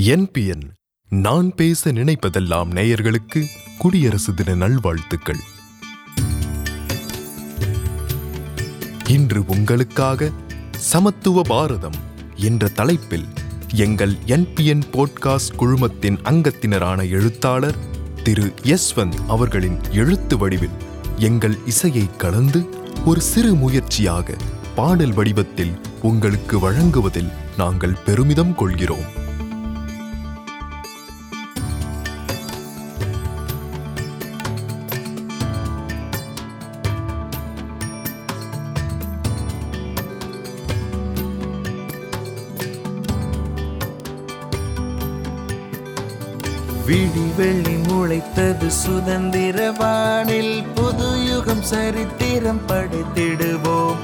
NPN நான் பேச நினைப்பதெல்லாம் நேயர்களுக்கு குடியரசு தின நல்வாழ்த்துக்கள். இன்று உங்களுக்காக சமத்துவ பாரதம் என்ற தலைப்பில் எங்கள் என்பிஎன் போட்காஸ்ட் குழுமத்தின் அங்கத்தினரான எழுத்தாளர் திரு யஸ்வந்த் அவர்களின் எழுத்து வடிவில் எங்கள் இசையை கலந்து ஒரு சிறு முயற்சியாக பாடல் வடிவத்தில் உங்களுக்கு வழங்குவதில் நாங்கள் பெருமிதம் கொள்கிறோம். விடி வெள்ளி முளைத்தது சுதந்திர வானில். புது யுகம் சரித்திரம் படைத்திடுவோம்.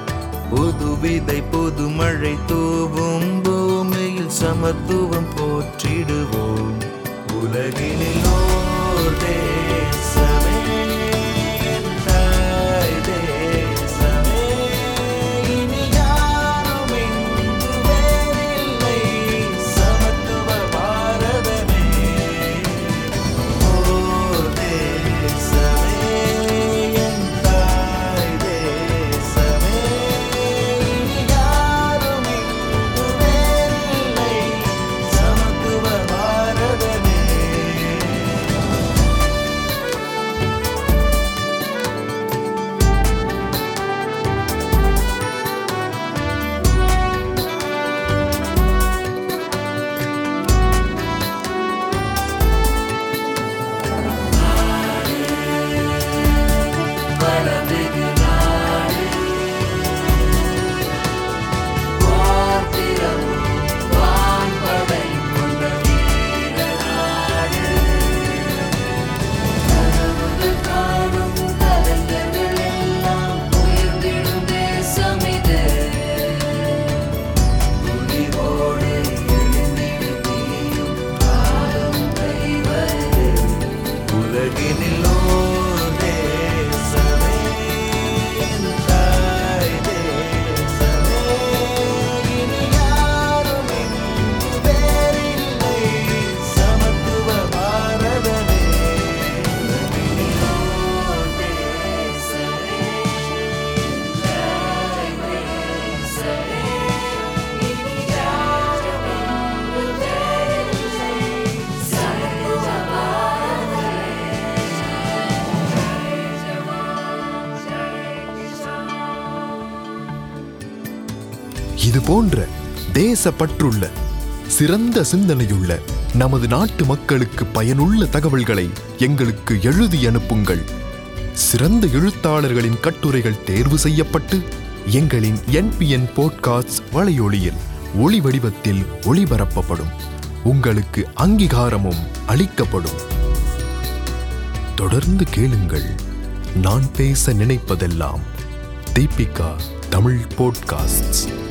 புது விதை புது மழை தூவும். பூமியில் சமத்துவம் போற்றிடுவோம். உலகிலே இது போன்ற தேசப்பற்றுள்ள சிறந்த சிந்தனையுள்ள நமது நாட்டு மக்களுக்கு பயனுள்ள தகவல்களை எங்களுக்கு எழுதி அனுப்புங்கள். சிறந்த எழுத்தாளர்களின் கட்டுரைகள் தேர்வு செய்யப்பட்டு எங்களின் என்பிஎன் போட்காஸ்ட் வலையொலியில் ஒளி வடிவத்தில் ஒளிபரப்பப்படும். உங்களுக்கு அங்கீகாரமும் அளிக்கப்படும். தொடர்ந்து கேளுங்கள். நான் பேச நினைப்பதெல்லாம் தீபிகா தமிழ் போட்காஸ்ட்